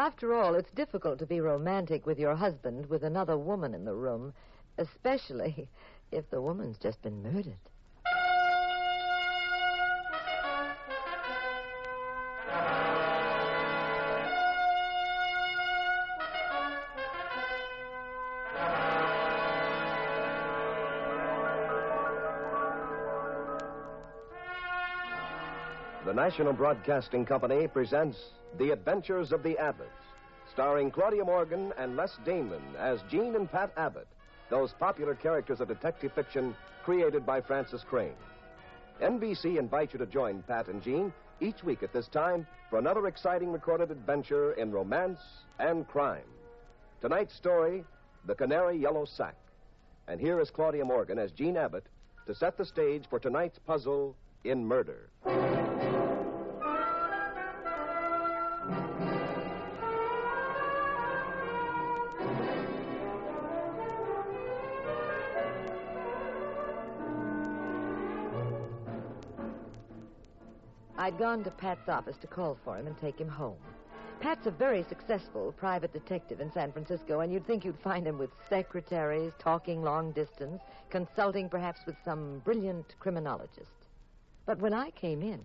After all, it's difficult to be romantic with your husband with another woman in the room, especially if the woman's just been murdered. National Broadcasting Company presents The Adventures of the Abbotts, starring Claudia Morgan and Les Damon as Jean and Pat Abbott, those popular characters of detective fiction created by Frances Crane. NBC invites you to join Pat and Jean each week at this time for another exciting recorded adventure in romance and crime. Tonight's story The Canary Yellow Sack. And here is Claudia Morgan as Jean Abbott to set the stage for tonight's puzzle in murder. I'd gone to Pat's office to call for him and take him home. Pat's a very successful private detective in San Francisco, and you'd think you'd find him with secretaries, talking long distance, consulting perhaps with some brilliant criminologist. But when I came in,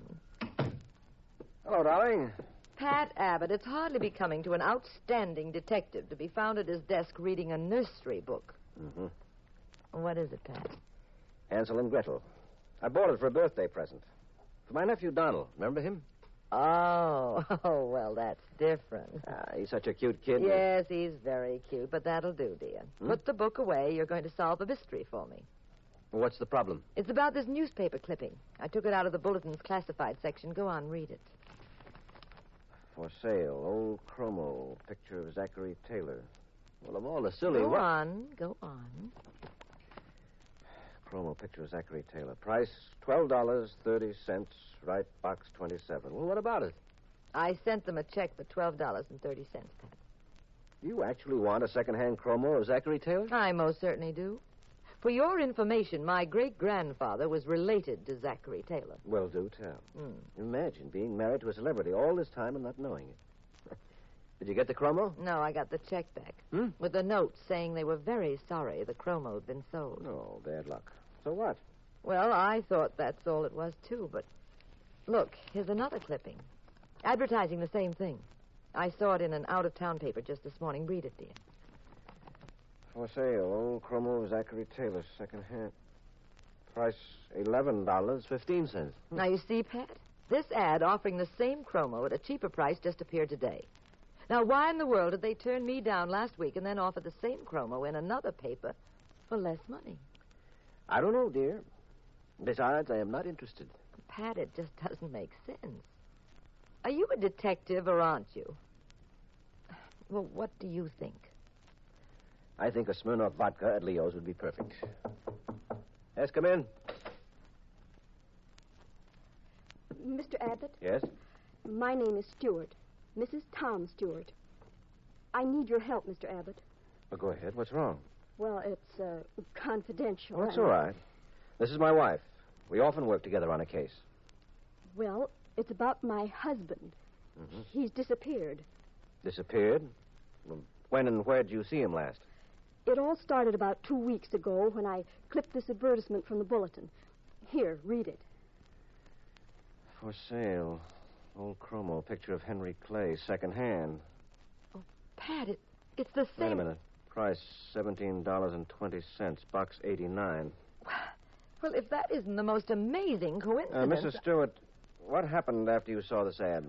Hello, darling. Pat Abbott, it's hardly becoming to an outstanding detective to be found at his desk reading a nursery book. Mm-hmm. What is it, Pat? Hansel and Gretel. I bought it for a birthday present. For my nephew Donald. Remember him? Oh, oh, well, that's different. Ah, he's such a cute kid. Yes, he's very cute, but that'll do, dear. Hmm? Put the book away. You're going to solve a mystery for me. What's the problem? It's about this newspaper clipping. I took it out of the bulletin's classified section. Go on, read it. For sale, old chromo, picture of Zachary Taylor. Well, of all the silly. Go on, go on. Chromo, picture of Zachary Taylor. Price twelve dollars thirty cents. Right box twenty-seven. Well, what about it? I sent them a check for twelve dollars and thirty cents, Pat. Do you actually want a second-hand chromo of Zachary Taylor? I most certainly do. For your information, my great grandfather was related to Zachary Taylor. Well, do tell. Hmm. Imagine being married to a celebrity all this time and not knowing it. Did you get the chromo? No, I got the check back Hmm? with a note saying they were very sorry the chromo had been sold. Oh, bad luck. So what? Well, I thought that's all it was, too, but look, here's another clipping. Advertising the same thing. I saw it in an out of town paper just this morning. Read it, dear. For sale, old chromo Zachary Taylor, second hand. Price eleven dollars fifteen cents. Now, you see, Pat, this ad offering the same chromo at a cheaper price just appeared today. Now, why in the world did they turn me down last week and then offer the same chromo in another paper for less money? I don't know, dear. Besides, I am not interested. Pat, it just doesn't make sense. Are you a detective or aren't you? Well, what do you think? I think a Smirnoff vodka at Leo's would be perfect. Yes, come in. Mr. Abbott, Yes? my name is Stewart, Mrs. Tom Stewart. I need your help, Mr. Abbott. Well, go ahead. What's wrong? Well, it's uh, confidential. Oh, that's all right. This is my wife. We often work together on a case. Well, it's about my husband. Mhm. He's disappeared. Disappeared? When and where did you see him last? It all started about two weeks ago when I clipped this advertisement from the bulletin. Here, read it. For sale. Old chromo picture of Henry Clay, second hand. Oh, Pat, it, it's the same. Wait a minute. Price seventeen dollars and twenty cents. Box eighty nine. Well, if that isn't the most amazing Uh, coincidence. Mrs. Stewart, what happened after you saw this ad?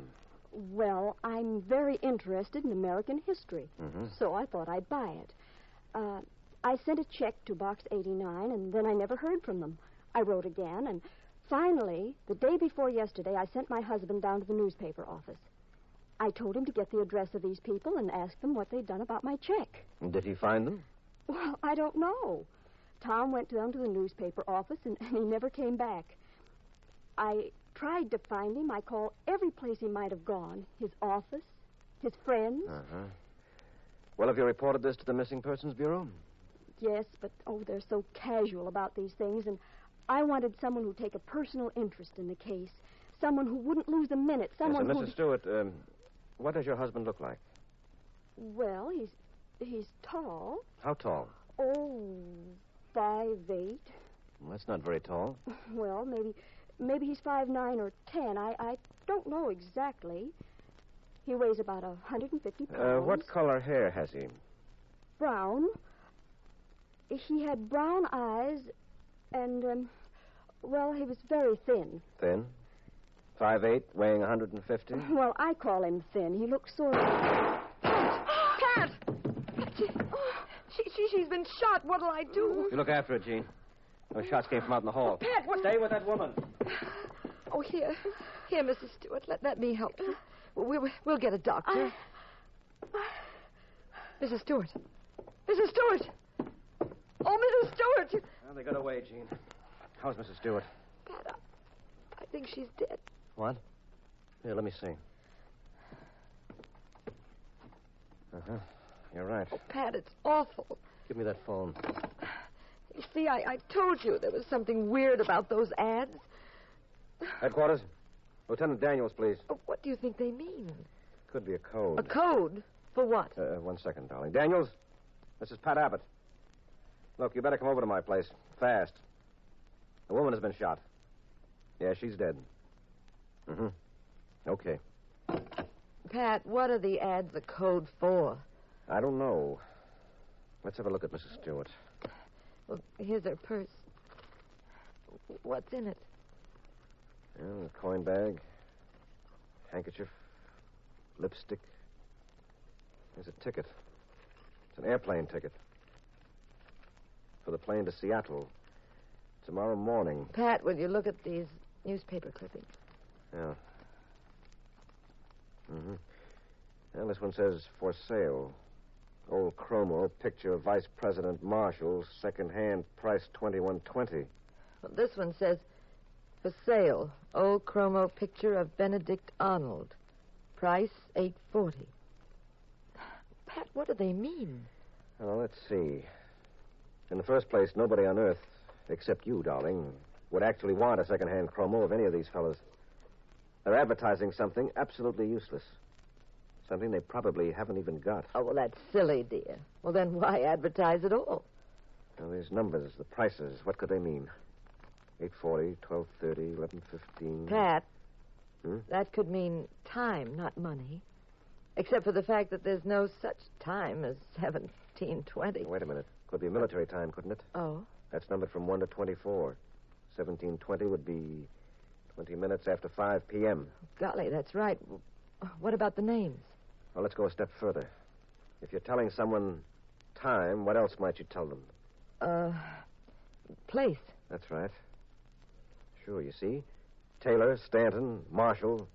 Well, I'm very interested in American history, Mm-hmm. so I thought I'd buy it. Uh, I sent a check to Box 89, and then I never heard from them. I wrote again, and finally, the day before yesterday, I sent my husband down to the newspaper office. I told him to get the address of these people and ask them what they'd done about my check. Did he find them? Well, I don't know. Tom went down to the newspaper office, and, and he never came back. I tried to find him. I called every place he might have gone his office, his friends. Uh huh. Well, have you reported this to the Missing Persons Bureau? Yes, but oh, they're so casual about these things, and I wanted someone who'd take a personal interest in the case, someone who wouldn't lose a minute, someone yes, and Mrs. Stewart, um, what does your husband look like? Well, he's he's tall. How tall? Oh, five eight. Well, that's not very tall. Well, maybe maybe he's five nine or ten. I I don't know exactly. He weighs about a hundred and fifty pounds. Uh, what color hair has he? brown. He had brown eyes, and um, well, he was very thin. Thin? Five eight, weighing 150? Well, I call him thin. He looks sort of. Pat! She, she, she, she's been shot. What'll I do? You look after her, Jean. Those shots came from out in the hall. Pat, what? Stay with that woman. Oh, here. Here, Mrs. Stewart. Let, let me help you. We'll, we'll, we'll get a doctor. Mrs. Stewart. Mrs. Stewart. Oh, Mrs. Stewart. Well, they got away, Jean. How's Mrs. Stewart? Pat, I, I think she's dead. What? Here, let me see. Uh huh. You're right. Oh, Pat, it's awful. Give me that phone. You see, I, I told you there was something weird about those ads. Headquarters? Lieutenant Daniels, please. Oh, what do you think they mean? Could be a code. A code? For what? Uh, one second, darling. Daniels, this is Pat Abbott. Look, you better come over to my place. Fast. The woman has been shot. Yeah, she's dead. Mm-hmm. Okay. Pat, what are the ads a code for? I don't know. Let's have a look at Mrs. Stewart. Well, here's her purse. What's in it? Yeah, a coin bag, handkerchief, lipstick. There's a ticket. It's an airplane ticket. For the plane to Seattle. Tomorrow morning. Pat, will you look at these newspaper clippings? Yeah. Mm-hmm. Well, this one says for sale. Old chromo, picture of Vice President Marshall, second hand, price twenty one twenty. Well, this one says for sale. Old chromo picture of Benedict Arnold. Price eight forty. Pat, what do they mean? Well, let's see. In the first place, nobody on Earth, except you, darling, would actually want a second-hand chromo of any of these fellows. They're advertising something absolutely useless. Something they probably haven't even got. Oh, well, that's silly, dear. Well, then why advertise at all? Now, these numbers, the prices, what could they mean? 840, 1230, 1115. Pat, Hmm? that could mean time, not money. Except for the fact that there's no such time as 1720. Wait a minute. Could be military time, couldn't it? Oh, That's numbered from 1 to 24. 1720 would be 20 minutes after 5 p.m. golly, that's right. What about the names? Well, let's go a step further. If you're telling someone time, what else might you tell them? Uh, place. That's right. Sure, you see. Taylor, Stanton, Marshall.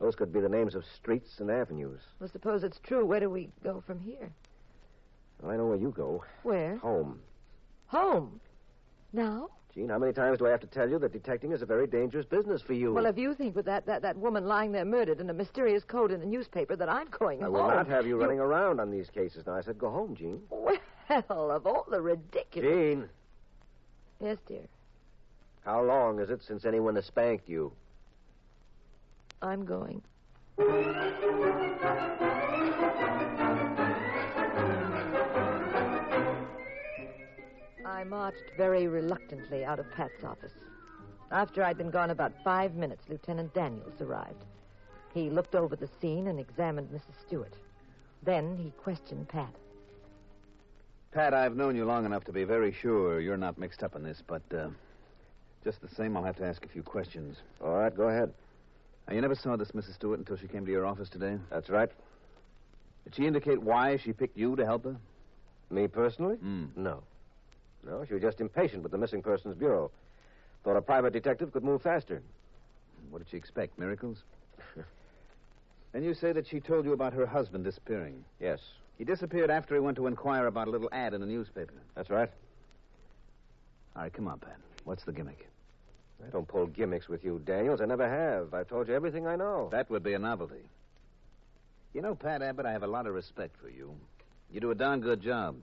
Those could be the names of streets and avenues. Well, suppose it's true. Where do we go from here? Well, I know where you go. Where? Home. Home. Now? Jean, how many times do I have to tell you that detecting is a very dangerous business for you? Well, if you think with that, that, that woman lying there murdered and a mysterious code in the newspaper that I'm going I home. will not have you running around on these cases. Now, I said go home, Jean. Well, of all the ridiculous. Jean, Yes, dear. how long is it since anyone has spanked you? I'm going. I marched very reluctantly out of Pat's office. After I'd been gone about five minutes, Lieutenant Daniels arrived. He looked over the scene and examined Mrs. Stewart. Then he questioned Pat. Pat, I've known you long enough to be very sure you're not mixed up in this, but uh, just the same, I'll have to ask a few questions. All right, go ahead. Now, you never saw this Mrs. Stewart until she came to your office today? That's right. Did she indicate why she picked you to help her? Me personally? Mm. No. No, she was just impatient with the Missing Persons Bureau. Thought a private detective could move faster. What did she expect? Miracles? then you say that she told you about her husband disappearing. Yes, He disappeared after he went to inquire about a little ad in a newspaper. that's right. All right, come on, Pat. What's the gimmick? I don't pull gimmicks with you, Daniels. I never have. I've told you everything I know. That would be a novelty. You know, Pat Abbott, I have a lot of respect for you. You do a darn good job.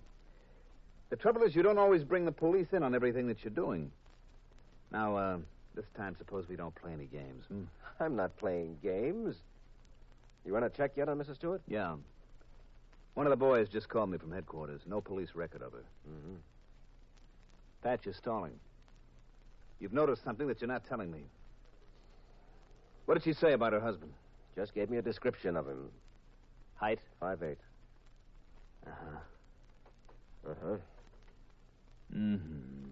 The trouble is, you don't always bring the police in on everything that you're doing. Now, uh, this time, suppose we don't play any games. Hmm? I'm not playing games. You run a check yet on Mrs. Stewart? Yeah. One of the boys just called me from headquarters. No police record of her. Mm-hmm. Pat, you're stalling. You've noticed something that you're not telling me. What did she say about her husband? Just gave me a description of him. Height? Five eight. Uh-huh. Uh-huh. Mm-hmm.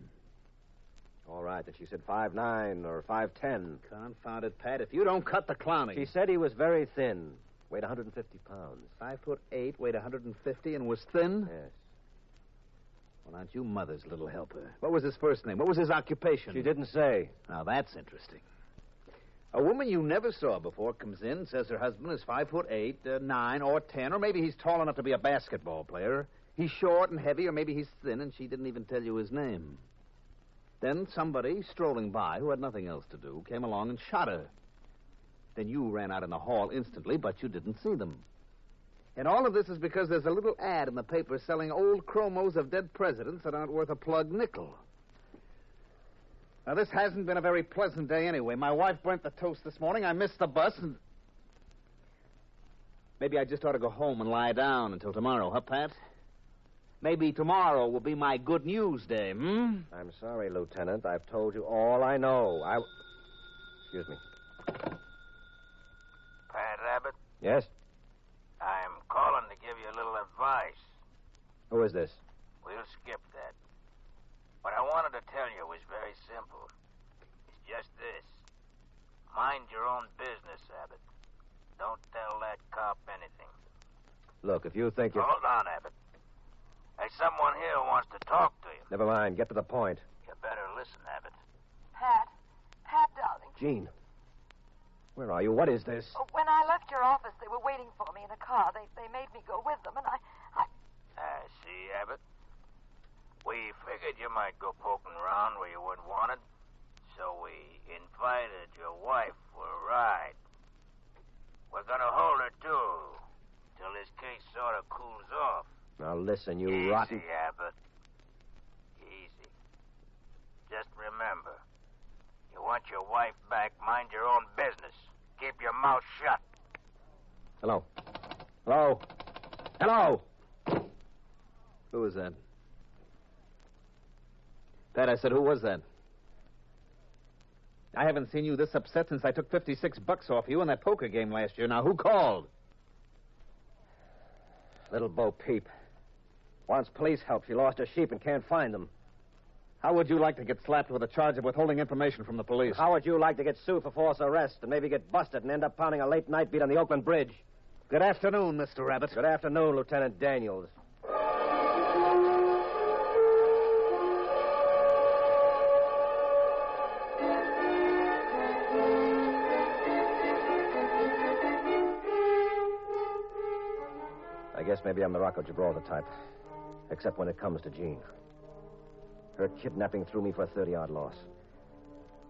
All right, that she said five nine or five ten. Confound it, Pat. If you don't cut the clowning. She said he was very thin, weighed 150 pounds. five foot eight, weighed 150, and was thin? Yes. Well, aren't you mother's little helper? What was his first name? What was his occupation? She didn't say. Now, that's interesting. A woman you never saw before comes in, says her husband is five foot eight, uh, nine, or ten, or maybe he's tall enough to be a basketball player. He's short and heavy, or maybe he's thin, and she didn't even tell you his name. Then somebody strolling by who had nothing else to do came along and shot her. Then you ran out in the hall instantly, but you didn't see them. And all of this is because there's a little ad in the paper selling old chromos of dead presidents that aren't worth a plug nickel. Now, this hasn't been a very pleasant day anyway. My wife burnt the toast this morning. I missed the bus, and. Maybe I just ought to go home and lie down until tomorrow, huh, Pat? Maybe tomorrow will be my good news day, hmm? I'm sorry, Lieutenant. I've told you all I know. I. Excuse me. Pat Abbott, Yes? I'm calling to give you a little advice. Who is this? We'll skip that. What I wanted to tell you was very simple. It's just this. Mind your own business, Abbott. Don't tell that cop anything. Look, if you think you. Hold on, Abbott. There's someone here who wants to talk to you. Never mind. Get to the point. You better listen, Abbott. Pat. Pat, darling. Jean. Where are you? What is this? Oh, When I left your office, they were waiting for me in a car. They, they made me go with them, and I, I. Ah, see, Abbott? We figured you might go poking around where you weren't wanted, so we invited your wife for a ride. We're gonna hold her, too, till this case sort of cools off. Now listen, you Easy, rotten. Abbott. Easy. Just remember, you want your wife back, mind your own business. Keep your mouth shut. Hello. Hello. Hello. Who was that? Pat, I said, who was that? I haven't seen you this upset since I took 56 bucks off you in that poker game last year. Now, who called? Little Bo Peep. Wants police help. She lost her sheep and can't find them. How would you like to get slapped with a charge of withholding information from the police? How would you like to get sued for false arrest and maybe get busted and end up pounding a late night beat on the Oakland Bridge? Good afternoon, Mr. Rabbit. Good afternoon, Lieutenant Daniels. I guess maybe I'm the Rock of Gibraltar type. Except when it comes to Jean. Her kidnapping threw me for a 30 yard loss.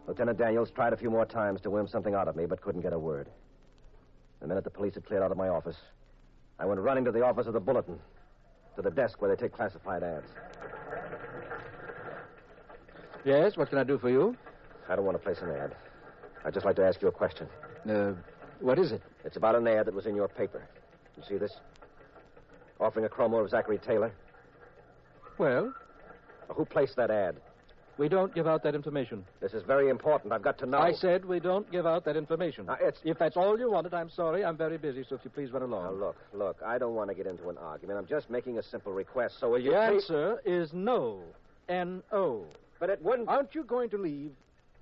Lieutenant Daniels tried a few more times to worm something out of me, but couldn't get a word. The minute the police had cleared out of my office, I went running to the office of the Bulletin, to the desk where they take classified ads. Yes, what can I do for you? I don't want to place an ad. I'd just like to ask you a question. Uh, what is it? It's about an ad that was in your paper. You see this? Offering a chromo of Zachary Taylor. Well, Who placed that ad? we don't give out that information. This is very important. I've got to know. I said we don't give out that information. Now, it's- If that's all you wanted, I'm sorry. I'm very busy, so if you please run along. Now, look, look, I don't want to get into an argument. I'm just making a simple request. So will you the please... answer is no. N-O. But it wouldn't... Aren't you going to leave?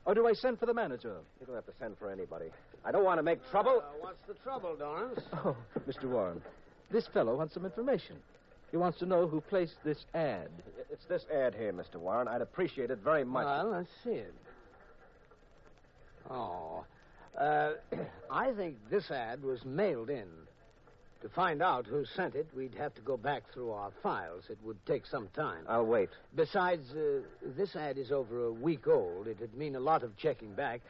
Or do I send for the manager? You don't have to send for anybody. I don't want to make trouble. Uh, what's the trouble, Dorrance? Oh, Mr. Warren, this fellow wants some information. He wants to know who placed this ad. It's this ad here, Mr. Warren. I'd appreciate it very much. Well, let's see it. Oh. Uh, I think this ad was mailed in. To find out who sent it, we'd have to go back through our files. It would take some time. I'll wait. Besides, uh, this ad is over a week old. It'd mean a lot of checking back.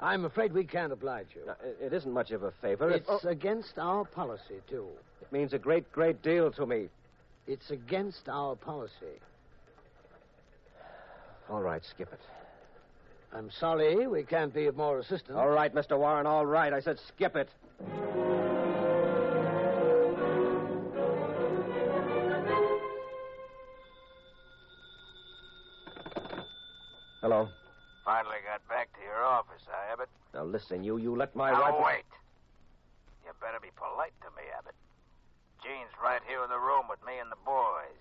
I'm afraid we can't oblige you. Now, it- isn't much of a favor. It's It, oh, against our policy, too. it means a great, great deal to me. It's against our policy. All right, skip it. I'm sorry, we can't be of more assistance. All right, Mr. Warren, all right. I said skip it. Hello. Finally got back to your office, Abbott? Now listen, you you let my now wait. You better be polite to me, Abbott. Jean's right here in the room with me and the boys.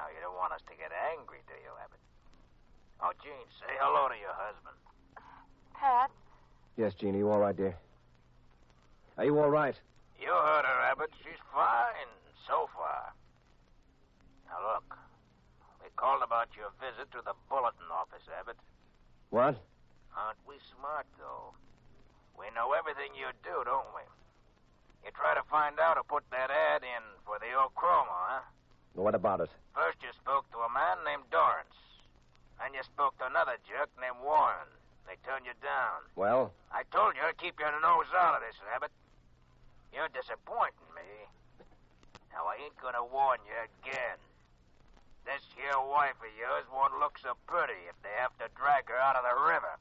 Now, you don't want us to get angry, do you, Abbott? Oh, Jean, say hello to your husband. Pat, Yes, Jean, are you all right, dear? Are you all right? You heard her, Abbott. She's fine so far. Now, look. We called about your visit to the bulletin office, Abbott. What? Aren't we smart, though? We know everything you do, don't we? You try to find out who put that ad in for the old chroma, huh? What about it? First, you spoke to a man named Dorrance. Then you spoke to another jerk named Warren. They turned you down. Well, I told you to keep your nose out of this, Abbott. You're disappointing me. Now, I ain't gonna warn you again. This here wife of yours won't look so pretty if they have to drag her out of the river.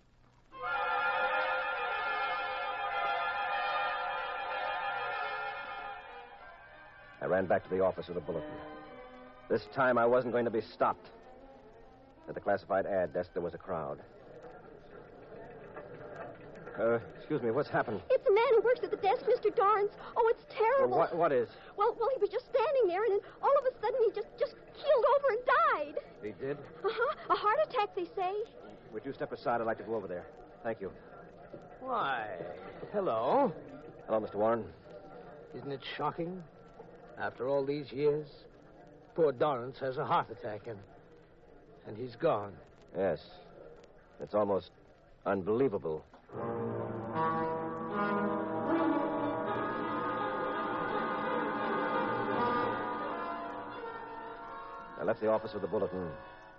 I ran back to the office of the bulletin. This time I wasn't going to be stopped. At the classified ad desk, there was a crowd. Uh, excuse me, what's happened? It's the man who works at the desk, Mr. Dorrance. Oh, it's terrible. What, what is? Well, well, he was just standing there, and then all of a sudden he just just keeled over and died. He did? Uh huh. A heart attack, they say. Would you step aside? I'd like to go over there. Thank you. Why, hello. Hello, Mr. Warren. Isn't it shocking? After all these years, poor Dorrance has a heart attack, and and he's gone. Yes. It's almost unbelievable. I left the office of the Bulletin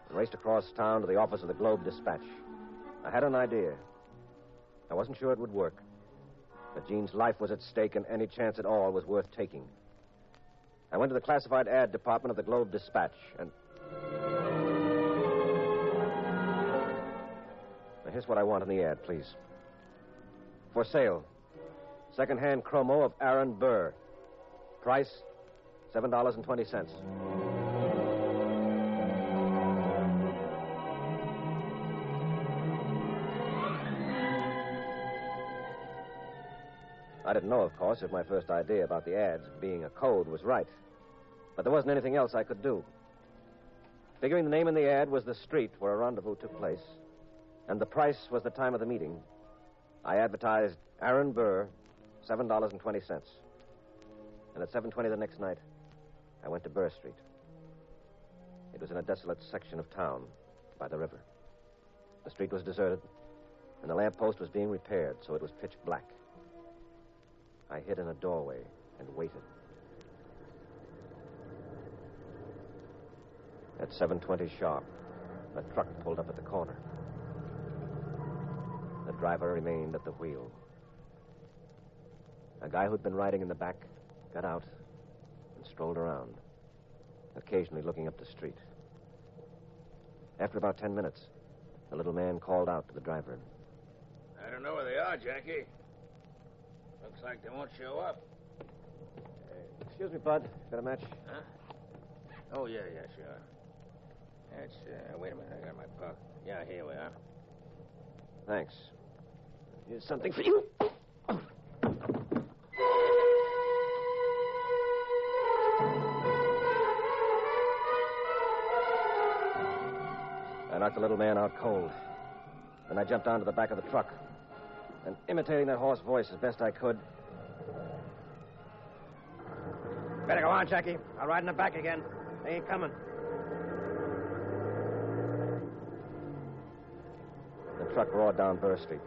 and raced across town to the office of the Globe Dispatch. I had an idea. I wasn't sure it would work. But Jean's life was at stake, and any chance at all was worth taking. I went to the classified ad department of the Globe Dispatch, and. Now, here's what I want in the ad, please. For sale. Second-hand chromo of Aaron Burr. Price, $7.20. I didn't know, of course, if my first idea about the ads being a code was right. But there wasn't anything else I could do. Figuring the name in the ad was the street where a rendezvous took place, and the price was the time of the meeting, I advertised Aaron Burr, $7.20. And at 7.20 the next night, I went to Burr Street. It was in a desolate section of town by the river. The street was deserted, and the lamp post was being repaired, so it was pitch black. I hid in a doorway and waited. At 7:20 sharp, a truck pulled up at the corner. The driver remained at the wheel. A guy who'd been riding in the back got out and strolled around, occasionally looking up the street. After about ten minutes, the little man called out to the driver. I don't know where they are, Jackie. Looks like they won't show up. Excuse me, Bud. Got a match? Huh? Oh, yeah, yeah, sure. That's, uh, wait a minute, I got my pocket. Yeah, here we are. Thanks. Here's something for you. I knocked the little man out cold. Then I jumped onto the back of the truck. And imitating that hoarse voice as best I could. Better go on, Jackie. I'll ride in the back again. They ain't coming. The truck roared down Burr Street,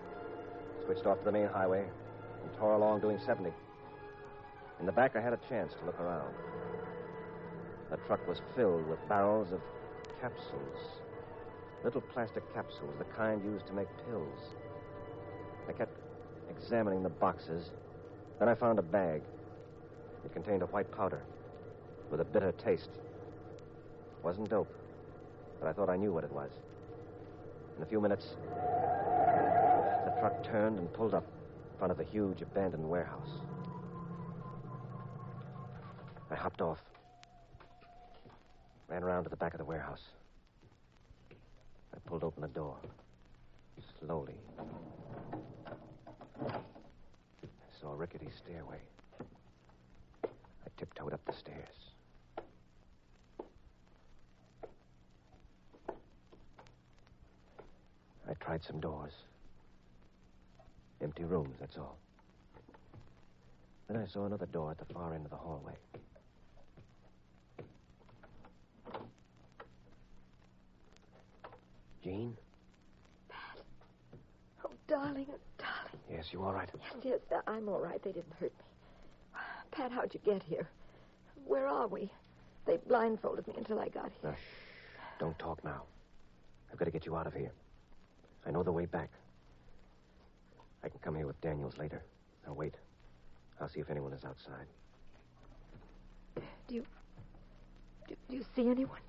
switched off to the main highway, and tore along doing 70. In the back, I had a chance to look around. The truck was filled with barrels of capsules. Little plastic capsules, the kind used to make pills. I kept examining the boxes. Then I found a bag. It contained a white powder with a bitter taste. It wasn't dope, but I thought I knew what it was. In a few minutes, the truck turned and pulled up in front of a huge abandoned warehouse. I hopped off, ran around to the back of the warehouse. I pulled open the door. Slowly. I saw a rickety stairway. I tiptoed up the stairs. I tried some doors. Empty rooms, that's all. Then I saw another door at the far end of the hallway. Jean? Darling, darling. Yes, you all right? Yes, yes, uh, I'm all right. They didn't hurt me. Pat, how'd you get here? Where are we? They blindfolded me until I got here. Now, shh. Don't talk now. I've got to get you out of here. I know the way back. I can come here with Daniels later. Now, wait. I'll see if anyone is outside. Do you. Do, do you see anyone?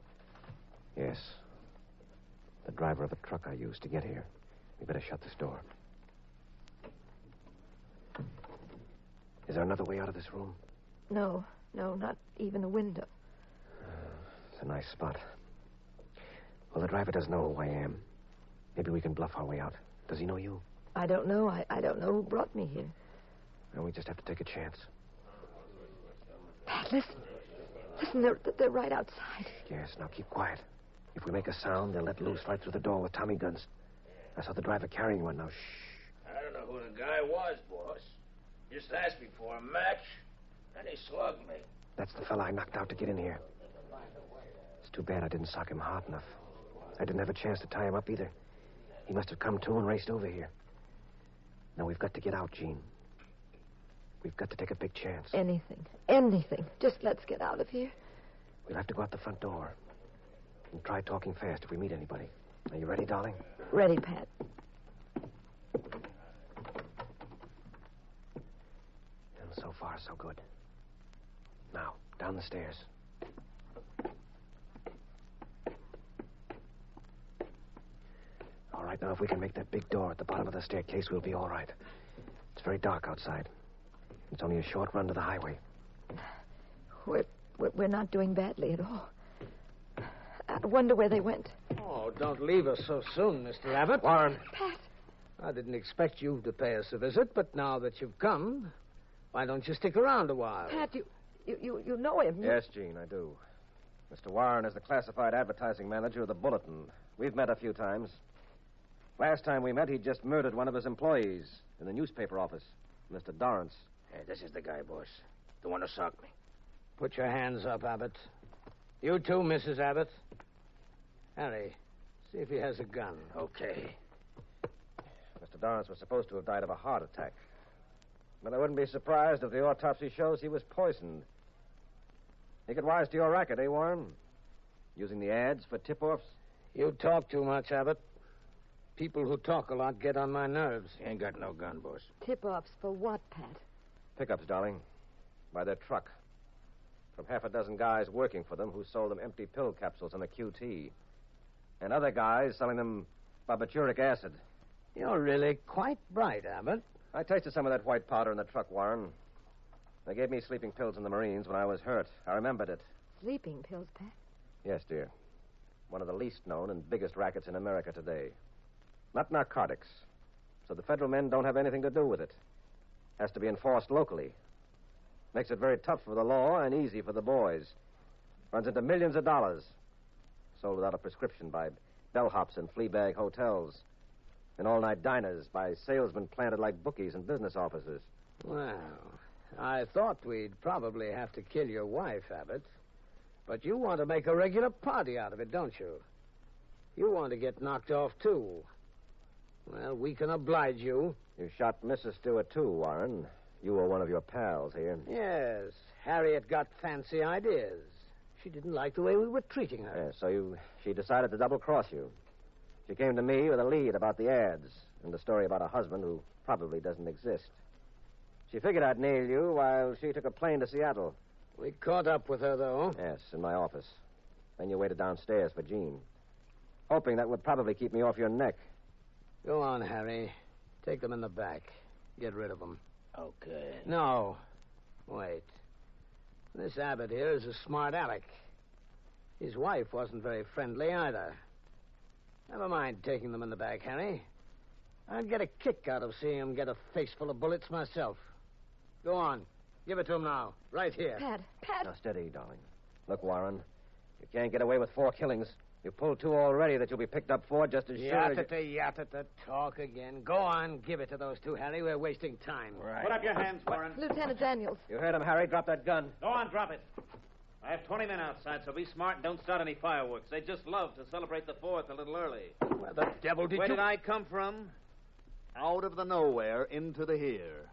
Yes. The driver of a truck I used to get here. We better shut this door. Is there another way out of this room? No, no, not even a window. It's a nice spot. Well, the driver doesn't know who I am. Maybe we can bluff our way out. Does he know you? I don't know. I, I don't know who brought me here. Well, we just have to take a chance. Pat, listen. Listen, they're, they're right outside. Yes, now keep quiet. If we make a sound, they'll let loose right through the door with Tommy guns. I saw the driver carrying one. Now, shh. I don't know who the guy was, boss. Just asked me for a match, and he slugged me. That's the fella I knocked out to get in here. It's too bad I didn't sock him hard enough. I didn't have a chance to tie him up either. He must have come to and raced over here. Now we've got to get out, Jean. We've got to take a big chance. Anything. Anything. Just let's get out of here. We'll have to go out the front door. And try talking fast if we meet anybody. Are you ready, darling? Ready, Pat. And so far, so good. Now, down the stairs. All right, now, if we can make that big door at the bottom of the staircase, we'll be all right. It's very dark outside. It's only a short run to the highway. We're, we're, we're not doing badly at all. I wonder where they went. Oh, don't leave us so soon, Mr. Abbott. Warren. Pat. I didn't expect you to pay us a visit, but now that you've come, why don't you stick around a while? Pat, you, you, you, you know him. You- Yes, Jean, I do. Mr. Warren is the classified advertising manager of the Bulletin. We've met a few times. Last time we met, he'd just murdered one of his employees in the newspaper office, Mr. Dorrance. Hey, this is the guy, boss. The one who socked me. Put your hands up, Abbott. You too, Mrs. Abbott. Harry, see if he has a gun. Okay. Mr. Dorrance was supposed to have died of a heart attack. But I wouldn't be surprised if the autopsy shows he was poisoned. You get wise to your racket, eh, Warren? Using the ads for tip offs? You talk too much, Abbott. People who talk a lot get on my nerves. He ain't got no gun, boss. Tip offs for what, Pat? Pickups, darling. By their truck. From half a dozen guys working for them who sold them empty pill capsules on the QT. And other guys selling them barbituric acid. You're really quite bright, Abbott. I tasted some of that white powder in the truck, Warren. They gave me sleeping pills in the Marines when I was hurt. I remembered it. Sleeping pills, Pat. Yes, dear. One of the least known and biggest rackets in America today. Not narcotics. So the federal men don't have anything to do with it. Has to be enforced locally. Makes it very tough for the law and easy for the boys. Runs into millions of dollars. Sold without a prescription by bellhops and fleabag hotels. And all night diners by salesmen planted like bookies in business offices. Well, I thought we'd probably have to kill your wife, Abbott. But you want to make a regular party out of it, don't you? You want to get knocked off, too. Well, we can oblige you. You shot Mrs. Stewart, too, Warren. You were one of your pals here. Yes, Harriet got fancy ideas. She didn't like the way we were treating her. Yeah, so you, she decided to double cross you. She came to me with a lead about the ads and the story about a husband who probably doesn't exist. She figured I'd nail you while she took a plane to Seattle. We caught up with her, though. Yes, in my office. Then you waited downstairs for Jean. Hoping that would probably keep me off your neck. Go on, Harry. Take them in the back. Get rid of them. Oh, okay. No. Wait. This Abbott here is a smart aleck. His wife wasn't very friendly either. Never mind taking them in the back, Harry. I'd get a kick out of seeing him get a face full of bullets myself. Go on. Give it to him now. Right here. Pat, Pat. Now, steady, darling. Look, Warren, you can't get away with four killings. You pulled two already that you'll be picked up for just as sure as you... Yattata, yattata, talk again. Go on, give it to those two, Harry. We're wasting time. Right. Put up your hands, Warren. Lieutenant Daniels. You heard him, Harry. Drop that gun. Go on, drop it. I have 20 men outside, so be smart and don't start any fireworks. They just love to celebrate the 4th a little early. Where the devil did Where you... did I come from? Out of the nowhere into the here.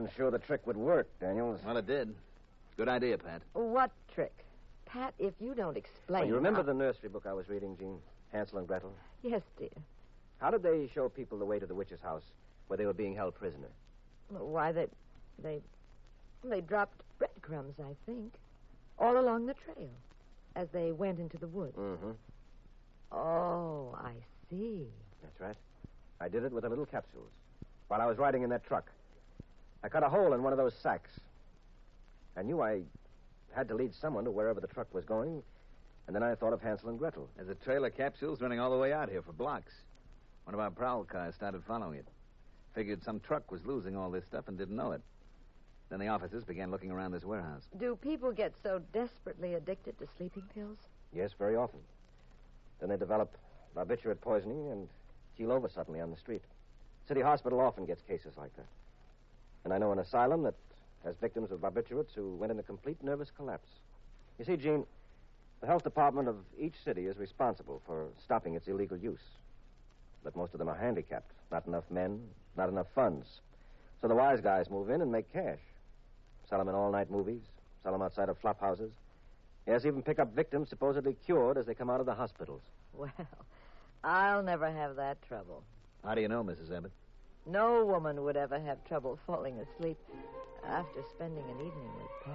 Wasn't sure the trick would work, Daniels. Well, it did. Good idea, Pat. What trick? Pat, if you don't explain. Oh, you remember how- the nursery book I was reading, Jean? Hansel and Gretel? Yes, dear. How did they show people the way to the witch's house where they were being held prisoner? Why, they. They. They dropped breadcrumbs, I think, all along the trail as they went into the woods. Mm-hmm. Oh, I see. That's right. I did it with the little capsules while I was riding in that truck. I cut a hole in one of those sacks. I knew I had to lead someone to wherever the truck was going, and then I thought of Hansel and Gretel. There's a trail of capsules running all the way out here for blocks. One of our prowl cars started following it. Figured some truck was losing all this stuff and didn't know it. Then the officers began looking around this warehouse. Do people get so desperately addicted to sleeping pills? Yes, very often. Then they develop barbiturate poisoning and keel over suddenly on the street. City Hospital often gets cases like that. And I know an asylum that has victims of barbiturates who went into complete nervous collapse. You see, Jean, the health department of each city is responsible for stopping its illegal use. But most of them are handicapped. Not enough men, not enough funds. So the wise guys move in and make cash. Sell them in all night movies, sell them outside of flop houses. Yes, even pick up victims supposedly cured as they come out of the hospitals. Well, I'll never have that trouble. How do you know, Mrs. Abbott? No woman would ever have trouble falling asleep after spending an evening with Paul.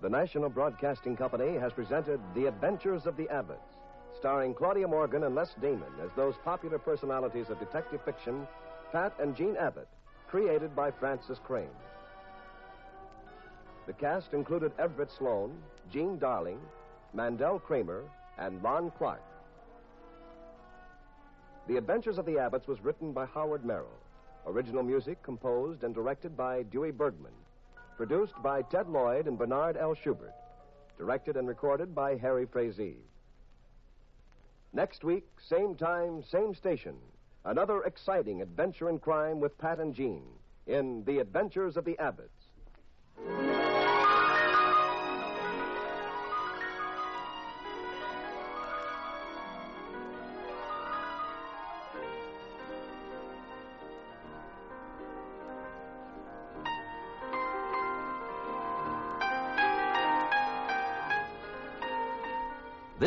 The National Broadcasting Company has presented The Adventures of the Abbotts, starring Claudia Morgan and Les Damon as those popular personalities of detective fiction, Pat and Jean Abbott, created by Frances Crane. The cast included Everett Sloane, Jean Darling, Mandel Kramer, and Lon Clark. The Adventures of the Abbotts was written by Howard Merrill. Original music composed and directed by Dewey Bergman. Produced by Ted Lloyd and Bernard L. Schubert. Directed and recorded by Harry Frazee. Next week, same time, same station. Another exciting adventure in crime with Pat and Jean in The Adventures of the Abbotts.